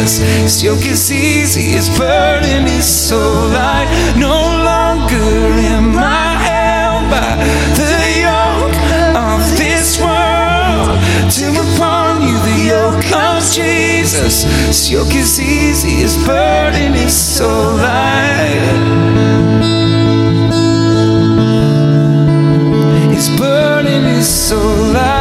Jesus. Yoke is easy, his burden is so light. No longer am I held by the yoke of this world. Come upon you, the yoke of Jesus. Yoke is easy, his burden is so light. His burden is so light.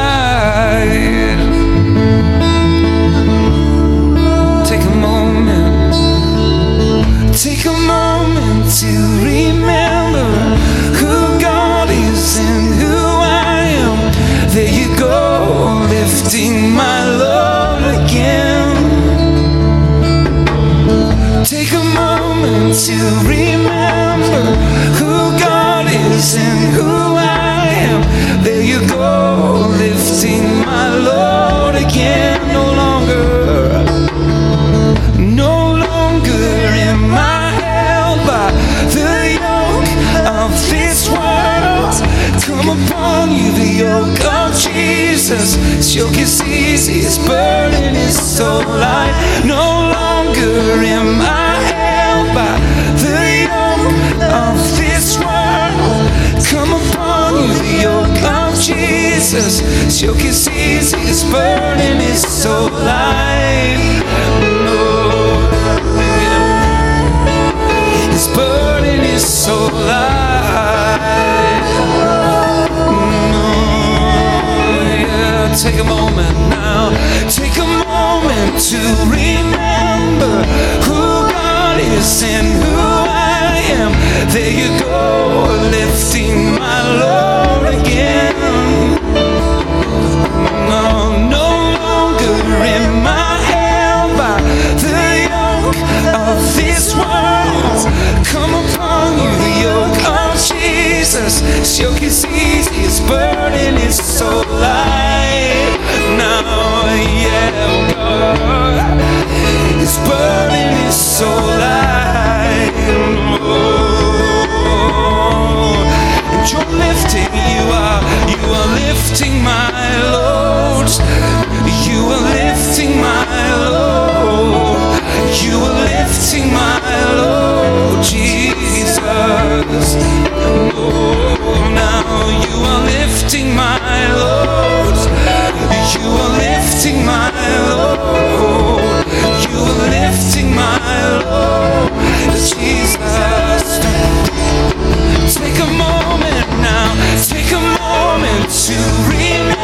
To remember who God is and who I am. There you go, lifting my load again. No longer, no longer am I held by the yoke of this world. Come upon you, the yoke of Jesus. His yoke is easy, his burden is so light. No longer am I this world. Come upon you, yoke of Jesus. His yoke is easy, his burden is so light. His burden is so light. Mm, yeah. Take a moment now. Take a moment to remember who God is and who am. There you go, lifting my load Take a moment now, take a moment to remember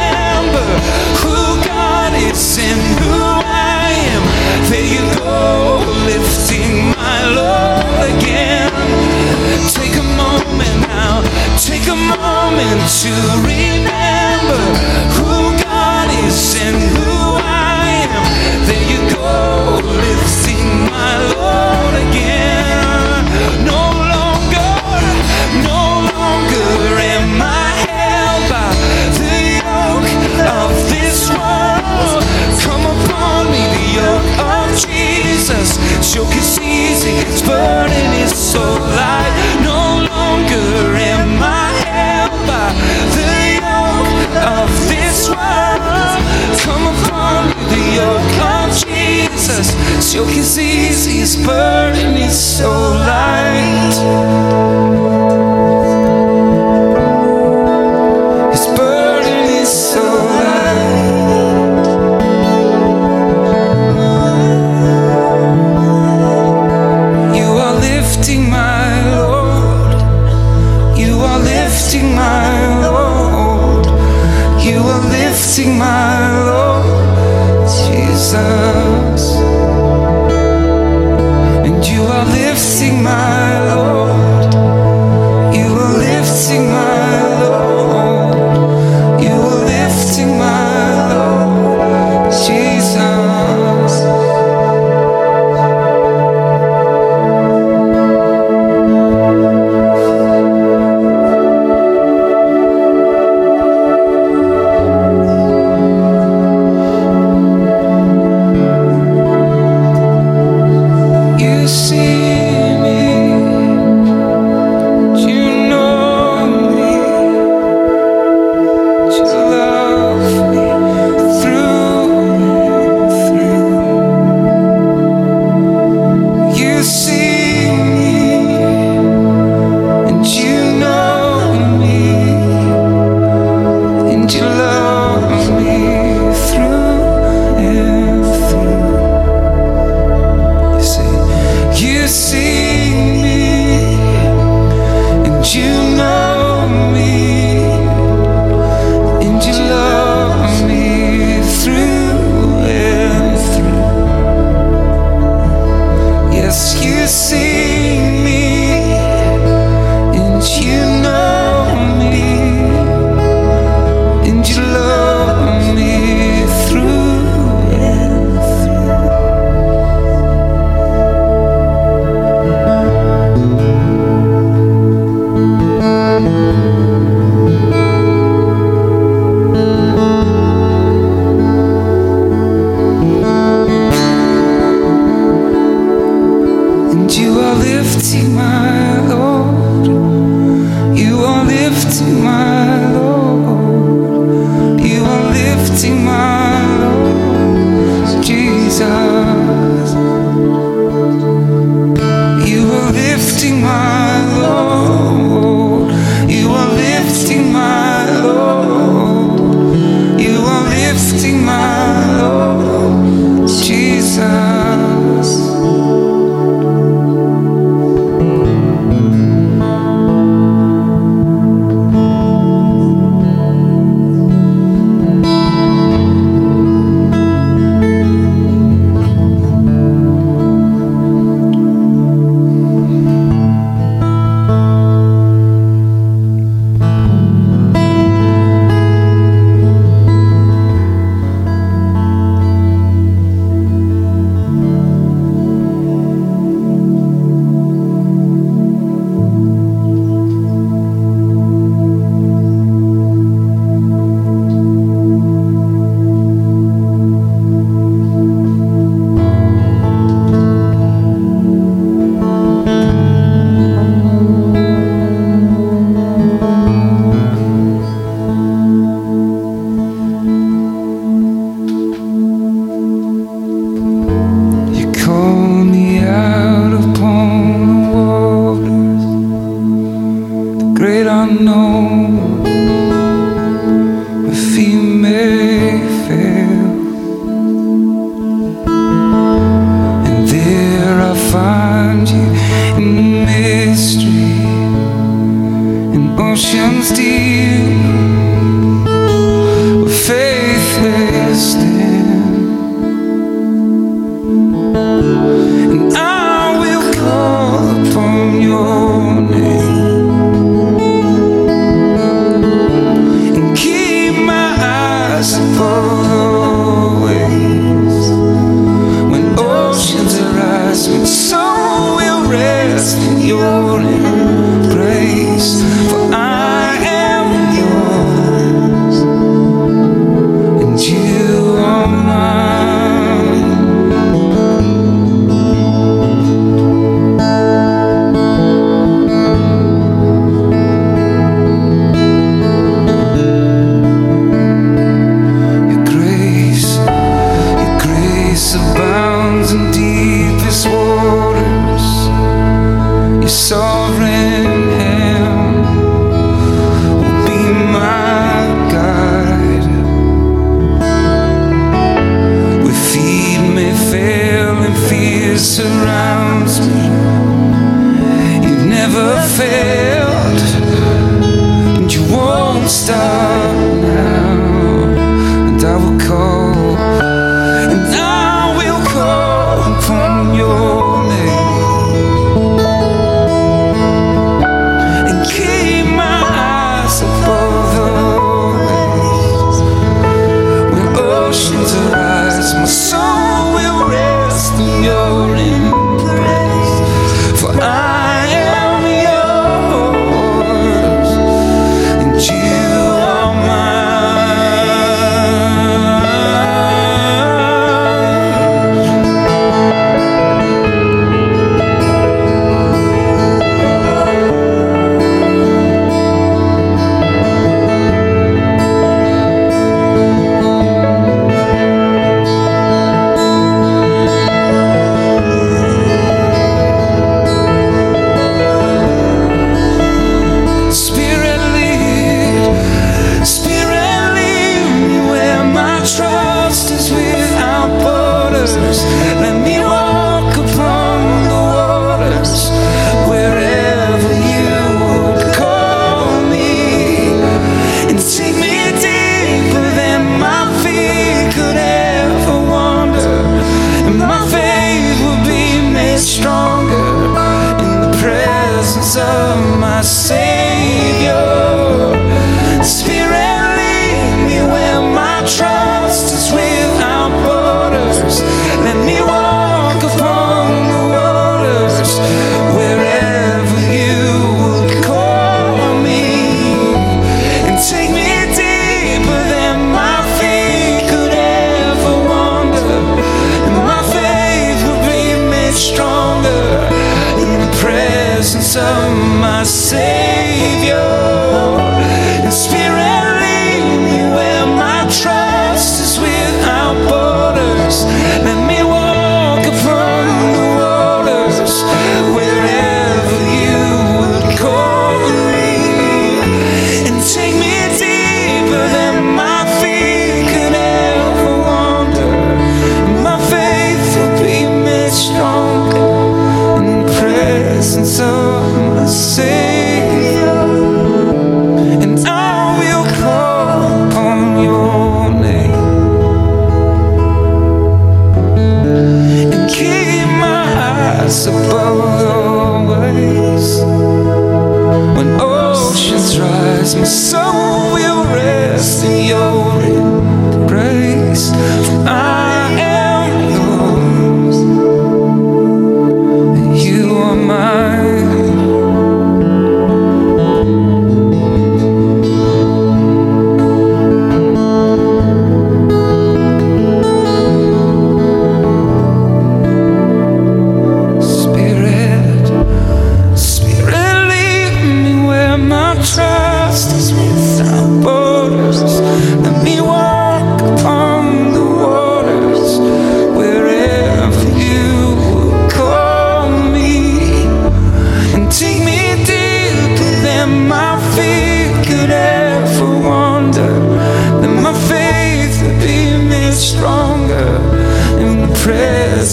in your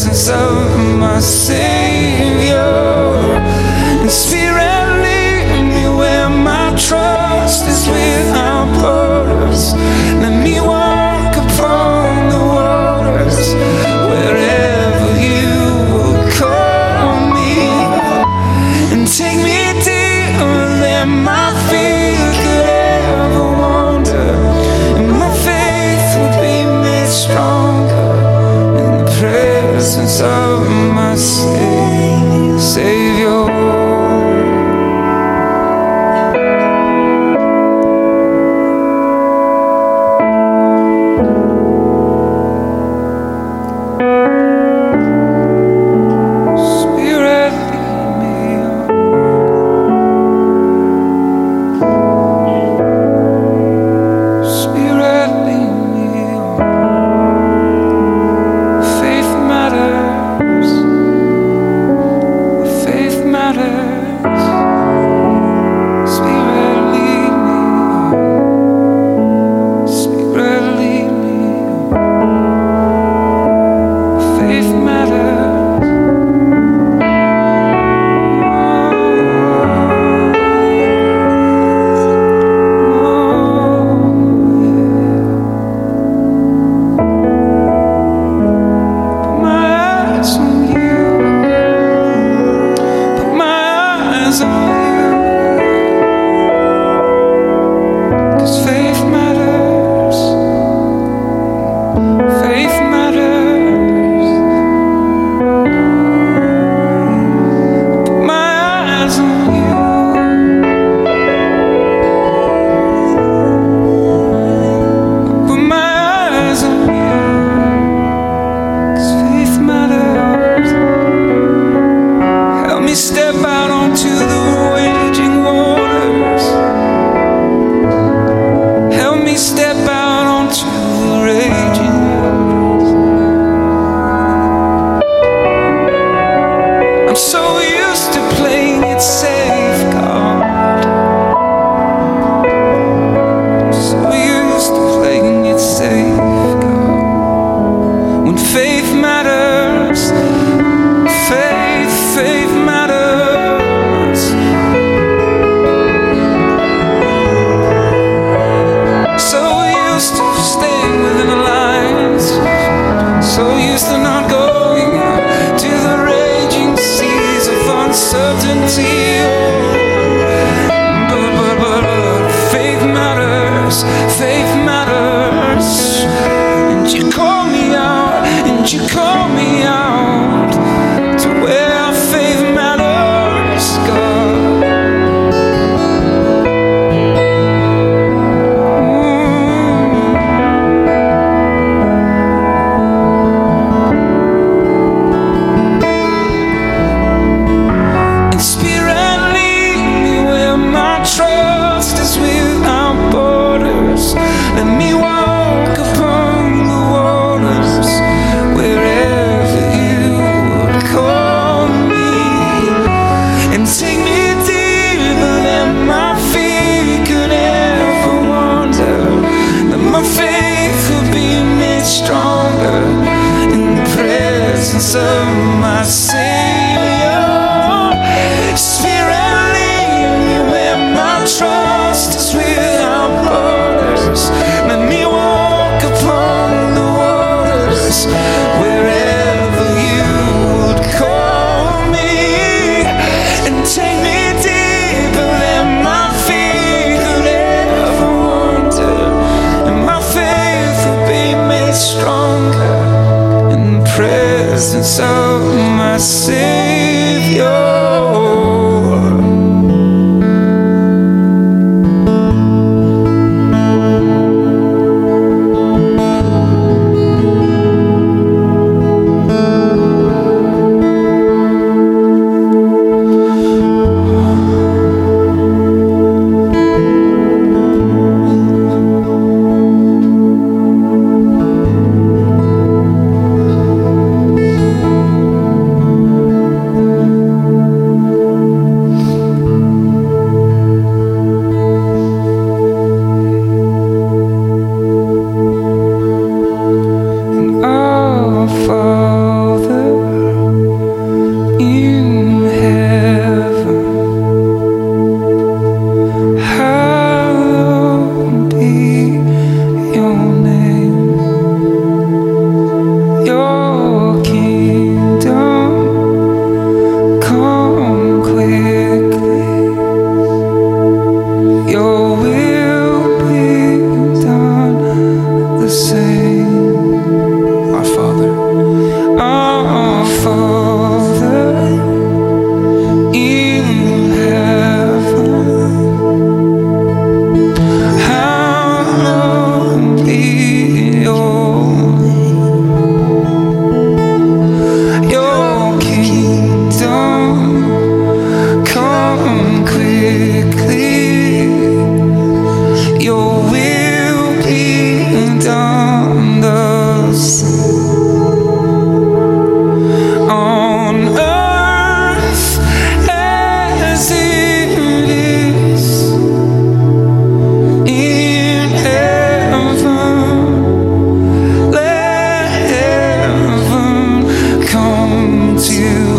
and so me step nascer. you.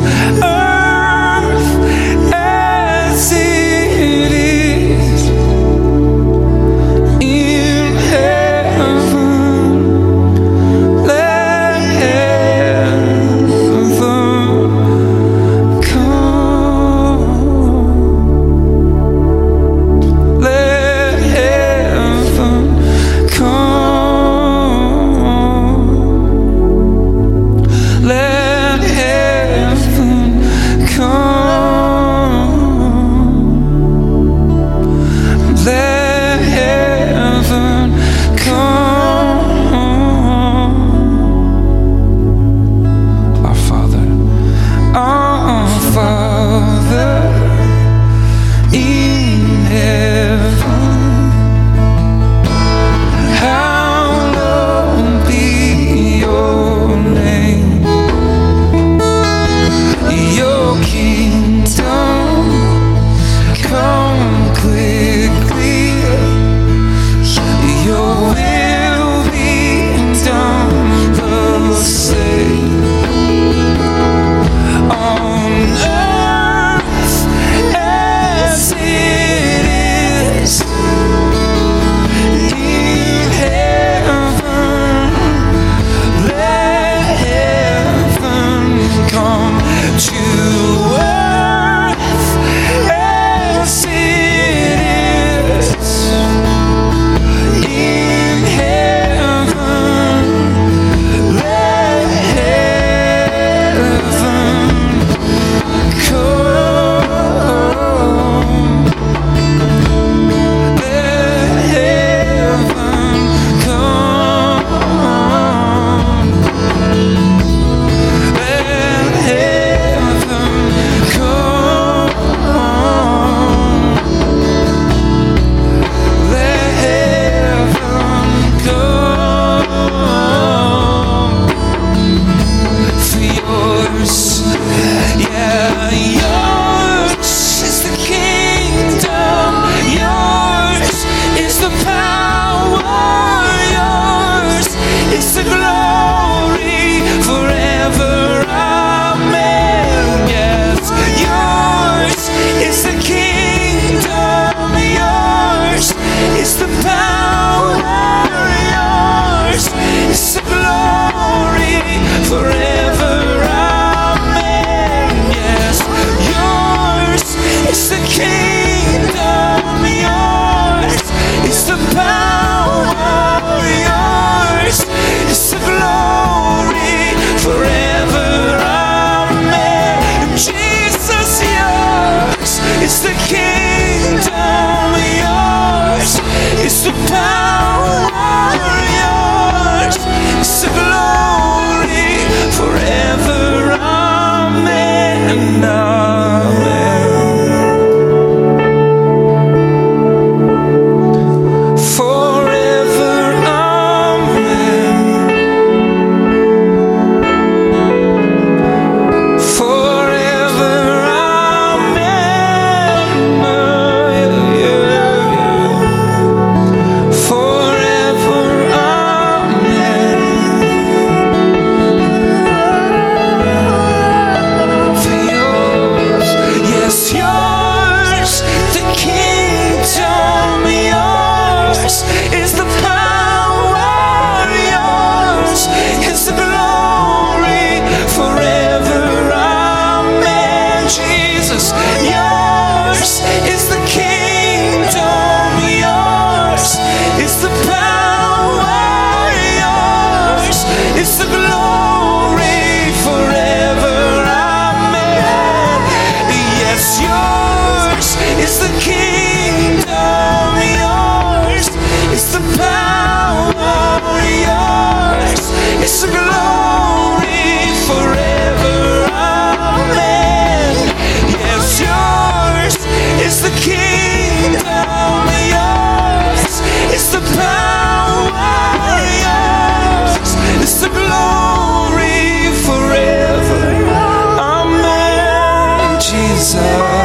It's yours It's the kingdom, yours the power, yours the glory forever. Amen. Yes, yours the kingdom, yours the power, yours the glory. inside